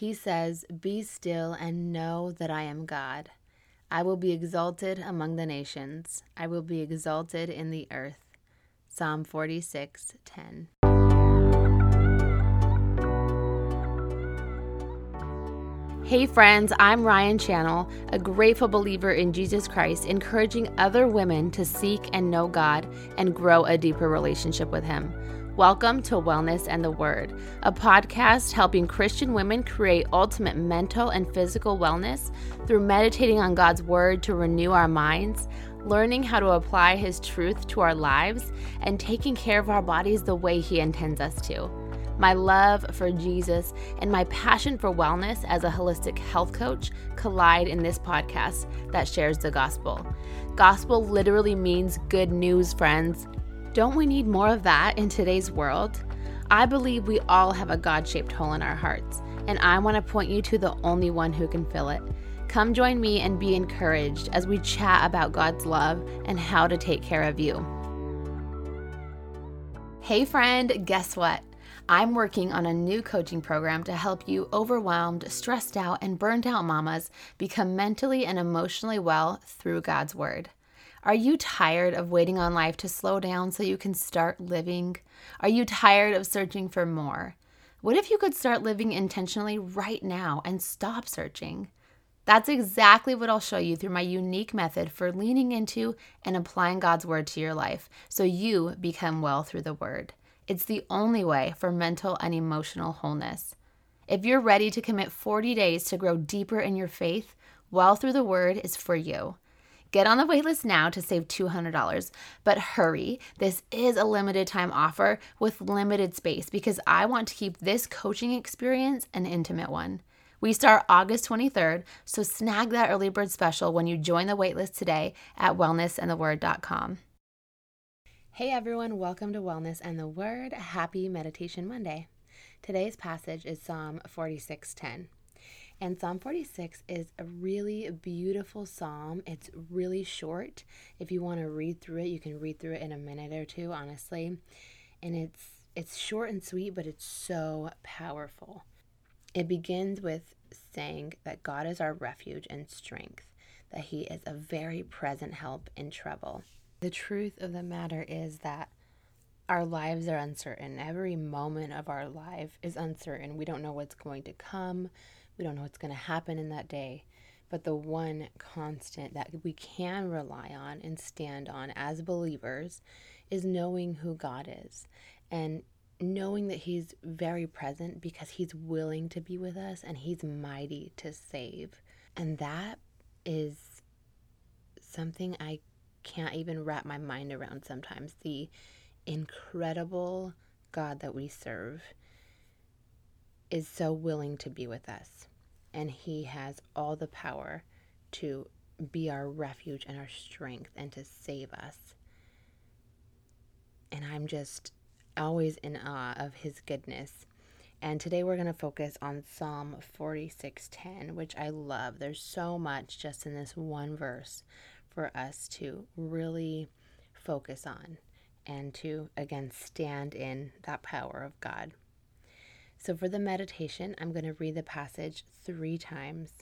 He says, Be still and know that I am God. I will be exalted among the nations, I will be exalted in the earth. Psalm 46 10. Hey, friends, I'm Ryan Channel, a grateful believer in Jesus Christ, encouraging other women to seek and know God and grow a deeper relationship with Him. Welcome to Wellness and the Word, a podcast helping Christian women create ultimate mental and physical wellness through meditating on God's Word to renew our minds, learning how to apply His truth to our lives, and taking care of our bodies the way He intends us to. My love for Jesus and my passion for wellness as a holistic health coach collide in this podcast that shares the gospel. Gospel literally means good news, friends. Don't we need more of that in today's world? I believe we all have a God shaped hole in our hearts, and I want to point you to the only one who can fill it. Come join me and be encouraged as we chat about God's love and how to take care of you. Hey, friend, guess what? I'm working on a new coaching program to help you overwhelmed, stressed out, and burnt out mamas become mentally and emotionally well through God's Word. Are you tired of waiting on life to slow down so you can start living? Are you tired of searching for more? What if you could start living intentionally right now and stop searching? That's exactly what I'll show you through my unique method for leaning into and applying God's Word to your life so you become well through the Word. It's the only way for mental and emotional wholeness. If you're ready to commit 40 days to grow deeper in your faith, Well Through the Word is for you. Get on the waitlist now to save $200. But hurry, this is a limited time offer with limited space because I want to keep this coaching experience an intimate one. We start August 23rd, so snag that early bird special when you join the waitlist today at wellnessandtheword.com. Hey everyone, welcome to Wellness and the Word. Happy Meditation Monday. Today's passage is Psalm 46:10. And Psalm 46 is a really beautiful psalm. It's really short. If you want to read through it, you can read through it in a minute or two, honestly. And it's it's short and sweet, but it's so powerful. It begins with saying that God is our refuge and strength, that he is a very present help in trouble. The truth of the matter is that our lives are uncertain. Every moment of our life is uncertain. We don't know what's going to come, we don't know what's going to happen in that day. But the one constant that we can rely on and stand on as believers is knowing who God is and knowing that He's very present because He's willing to be with us and He's mighty to save. And that is something I can't even wrap my mind around sometimes the incredible God that we serve is so willing to be with us. And He has all the power to be our refuge and our strength and to save us. And I'm just always in awe of His goodness. And today we're going to focus on Psalm 46:10, which I love. There's so much just in this one verse for us to really focus on and to, again, stand in that power of God. So, for the meditation, I'm going to read the passage three times.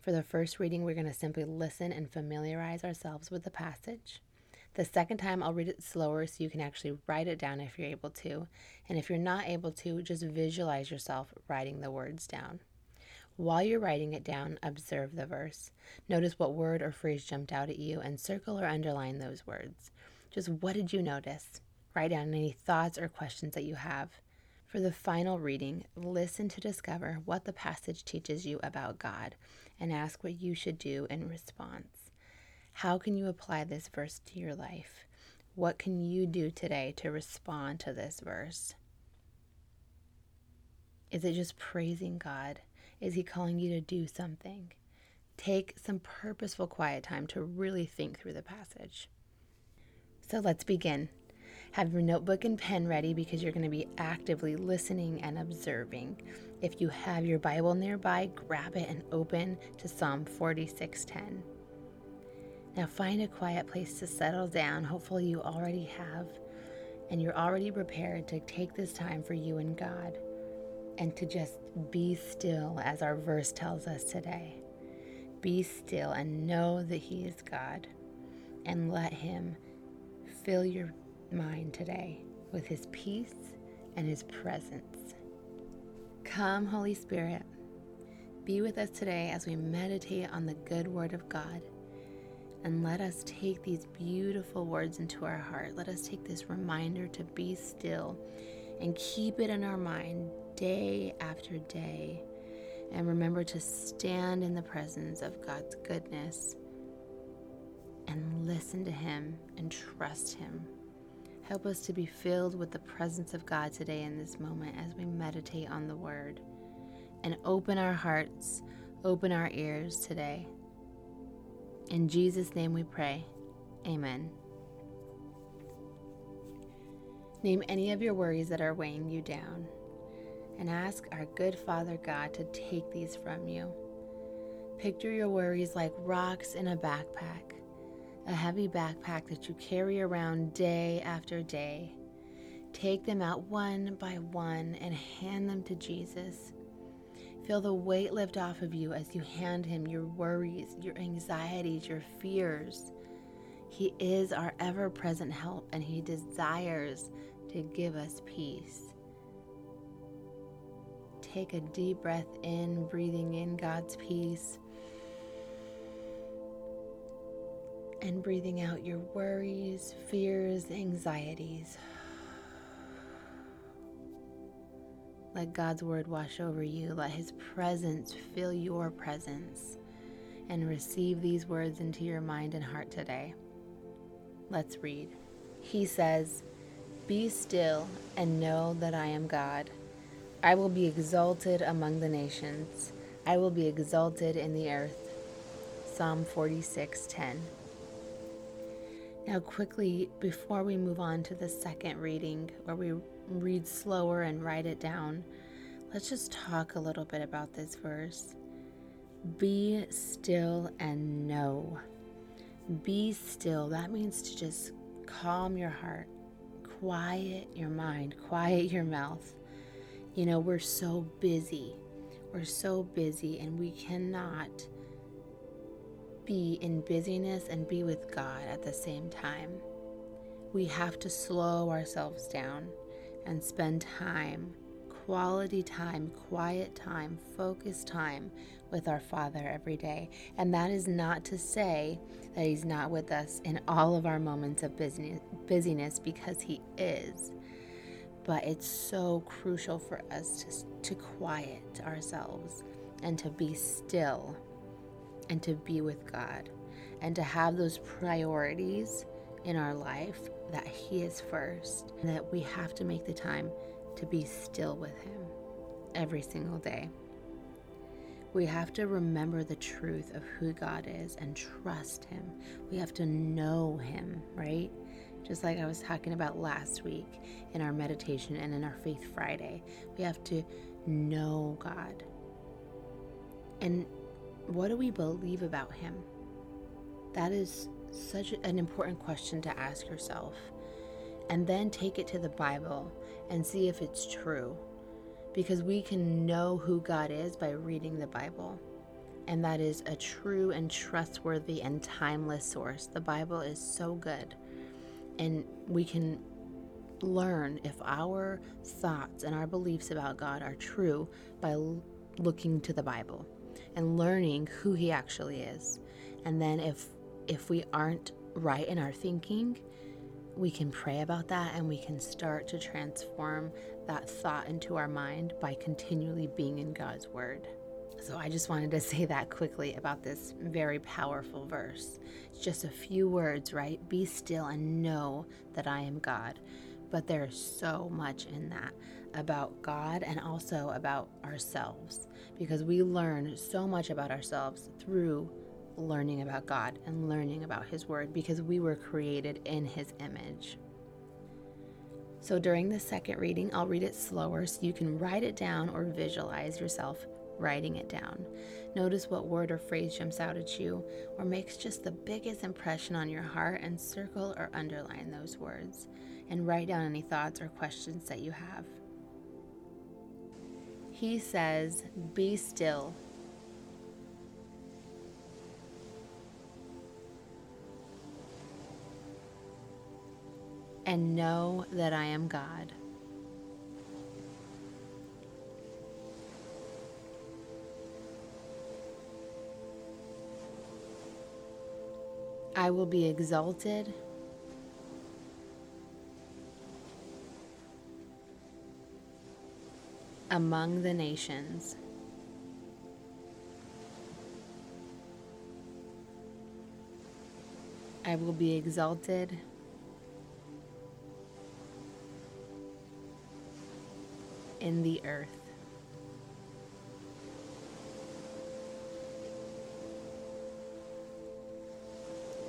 For the first reading, we're going to simply listen and familiarize ourselves with the passage. The second time, I'll read it slower so you can actually write it down if you're able to. And if you're not able to, just visualize yourself writing the words down. While you're writing it down, observe the verse. Notice what word or phrase jumped out at you and circle or underline those words. Just what did you notice? Write down any thoughts or questions that you have. For the final reading, listen to discover what the passage teaches you about God and ask what you should do in response. How can you apply this verse to your life? What can you do today to respond to this verse? Is it just praising God? Is He calling you to do something? Take some purposeful quiet time to really think through the passage. So let's begin. Have your notebook and pen ready because you're going to be actively listening and observing. If you have your Bible nearby, grab it and open to Psalm 46:10. Now find a quiet place to settle down. Hopefully you already have and you're already prepared to take this time for you and God. and to just be still, as our verse tells us today. Be still and know that He is God, and let Him fill your mind today with His peace and His presence. Come, Holy Spirit, be with us today as we meditate on the good Word of God. And let us take these beautiful words into our heart. Let us take this reminder to be still and keep it in our mind day after day. And remember to stand in the presence of God's goodness and listen to Him and trust Him. Help us to be filled with the presence of God today in this moment as we meditate on the Word. And open our hearts, open our ears today. In Jesus' name we pray. Amen. Name any of your worries that are weighing you down and ask our good Father God to take these from you. Picture your worries like rocks in a backpack, a heavy backpack that you carry around day after day. Take them out one by one and hand them to Jesus. Feel the weight lift off of you as you hand him your worries, your anxieties, your fears. He is our ever present help and he desires to give us peace. Take a deep breath in, breathing in God's peace. And breathing out your worries, fears, anxieties. Let God's word wash over you. Let his presence fill your presence. And receive these words into your mind and heart today. Let's read. He says, Be still and know that I am God. I will be exalted among the nations. I will be exalted in the earth. Psalm 46:10. Now quickly before we move on to the second reading where we read slower and write it down, let's just talk a little bit about this verse. Be still and know. Be still. That means to just calm your heart, quiet your mind, quiet your mouth. You know, we're so busy. We're so busy, and we cannot be in busyness and be with God at the same time. We have to slow ourselves down and spend time, quality time, quiet time, focused time with our Father every day. And that is not to say that He's not with us in all of our moments of busyness, because He is but it's so crucial for us to, to quiet ourselves and to be still and to be with God and to have those priorities in our life that He is first and that we have to make the time to be still with Him every single day. We have to remember the truth of who God is and trust Him. We have to know Him, right? just like I was talking about last week in our meditation and in our Faith Friday. We have to know God. And what do we believe about Him? That is such an important question to ask yourself. And then take it to the Bible and see if it's true. Because we can know who God is by reading the Bible. And that is a true and trustworthy and timeless source. The Bible is so good and we can learn if our thoughts and our beliefs about God are true by looking to the Bible and learning who he actually is. And then if if we aren't right in our thinking, we can pray about that and we can start to transform that thought into our mind by continually being in God's word. So I just wanted to say that quickly about this very powerful verse. It's just a few words, right? Be still and know that I am God. But there's so much in that about God and also about ourselves because we learn so much about ourselves through learning about God and learning about His Word because we were created in His image. So during the second reading, I'll read it slower so you can write it down or visualize yourself writing it down. Notice what word or phrase jumps out at you or makes just the biggest impression on your heart and circle or underline those words and write down any thoughts or questions that you have. He says, Be still. And know that I am God. I will be exalted among the nations. I will be exalted in the earth.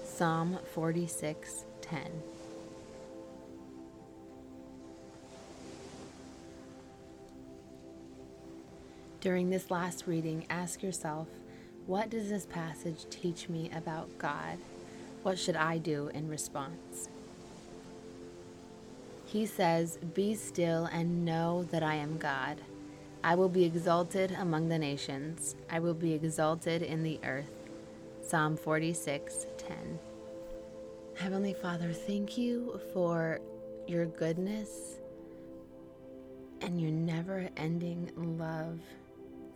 Psalm 46 10. During this last reading, ask yourself what does this passage teach me about God? What should I do in response? He says, Be still and know that I am God. I will be exalted among the nations, I will be exalted in the earth. Psalm 46 10. Heavenly Father, thank you for your goodness and your never ending love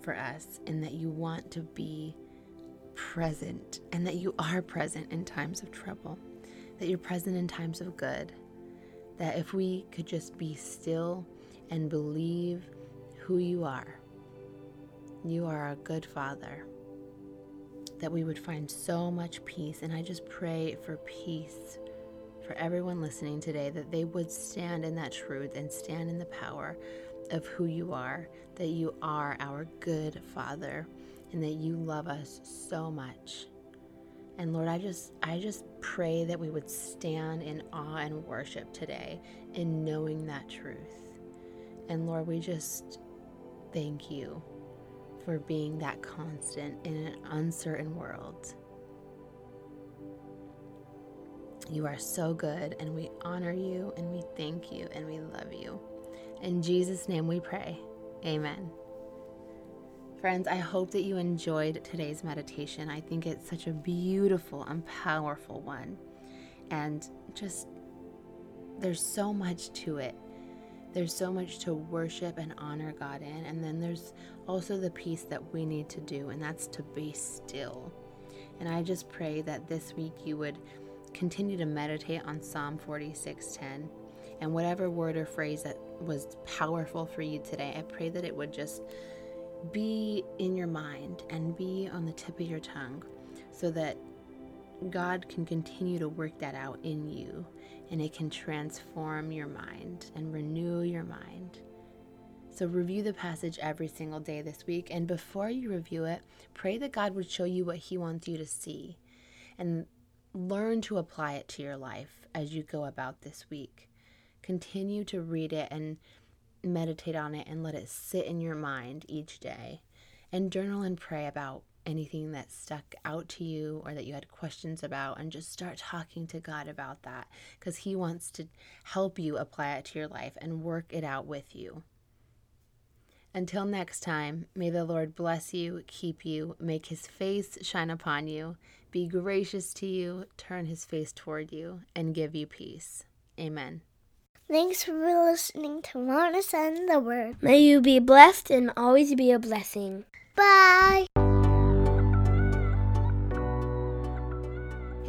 for us and that you want to be present and that you are present in times of trouble, that you're present in times of good. That if we could just be still and believe who you are, you are a good father, that we would find so much peace. And I just pray for peace for everyone listening today, that they would stand in that truth and stand in the power of who you are, that you are our good Father, and that you love us so much. And Lord, I just I just pray that we would stand in awe and worship today in knowing that truth. And Lord, we just thank you for being that constant in an uncertain world. You are so good, and we honor you, and we thank you, and we love you. In Jesus' name we pray. Amen. Friends, I hope that you enjoyed today's meditation. I think it's such a beautiful and powerful one. And just, there's so much to it. There's so much to worship and honor God in. And then there's also the piece that we need to do, and that's to be still. And I just pray that this week you would continue to meditate on Psalm 46:10 and whatever word or phrase that was powerful for you today, I pray that it would just be in your mind and be on the tip of your tongue so that God can continue to work that out in you and it can transform your mind and renew your mind. So, review the passage every single day this week. And before you review it, pray that God would show you what He wants you to see and learn to apply it to your life as you go about this week continue to read it and meditate on it and let it sit in your mind each day. And journal and pray about anything that stuck out to you or that you had questions about, and just start talking to God about that because He wants to help you apply it to your life and work it out with you. Until next time, may the Lord bless you, keep you, make his face shine upon you, be gracious to you, turn his face toward you, and give you peace. Amen. Thanks for listening to Wellness and the Word. May you be blessed and always be a blessing. Bye.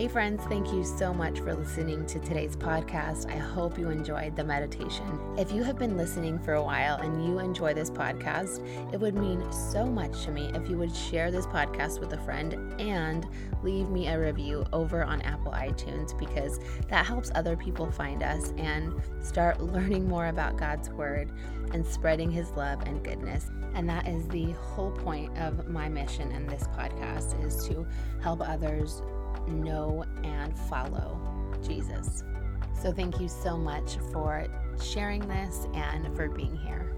Hey, friends, thank you so much for listening to today's podcast. I hope you enjoyed the meditation. If you have been listening for a while and you enjoy this podcast, it would mean so much to me if you would share this podcast with a friend and leave me a review over on Apple iTunes because that helps other people find us and start learning more about God's Word and spreading His love and goodness. And that is the whole point of my mission in this podcast is to help others know and follow Jesus. So thank you so much for sharing this and for being here.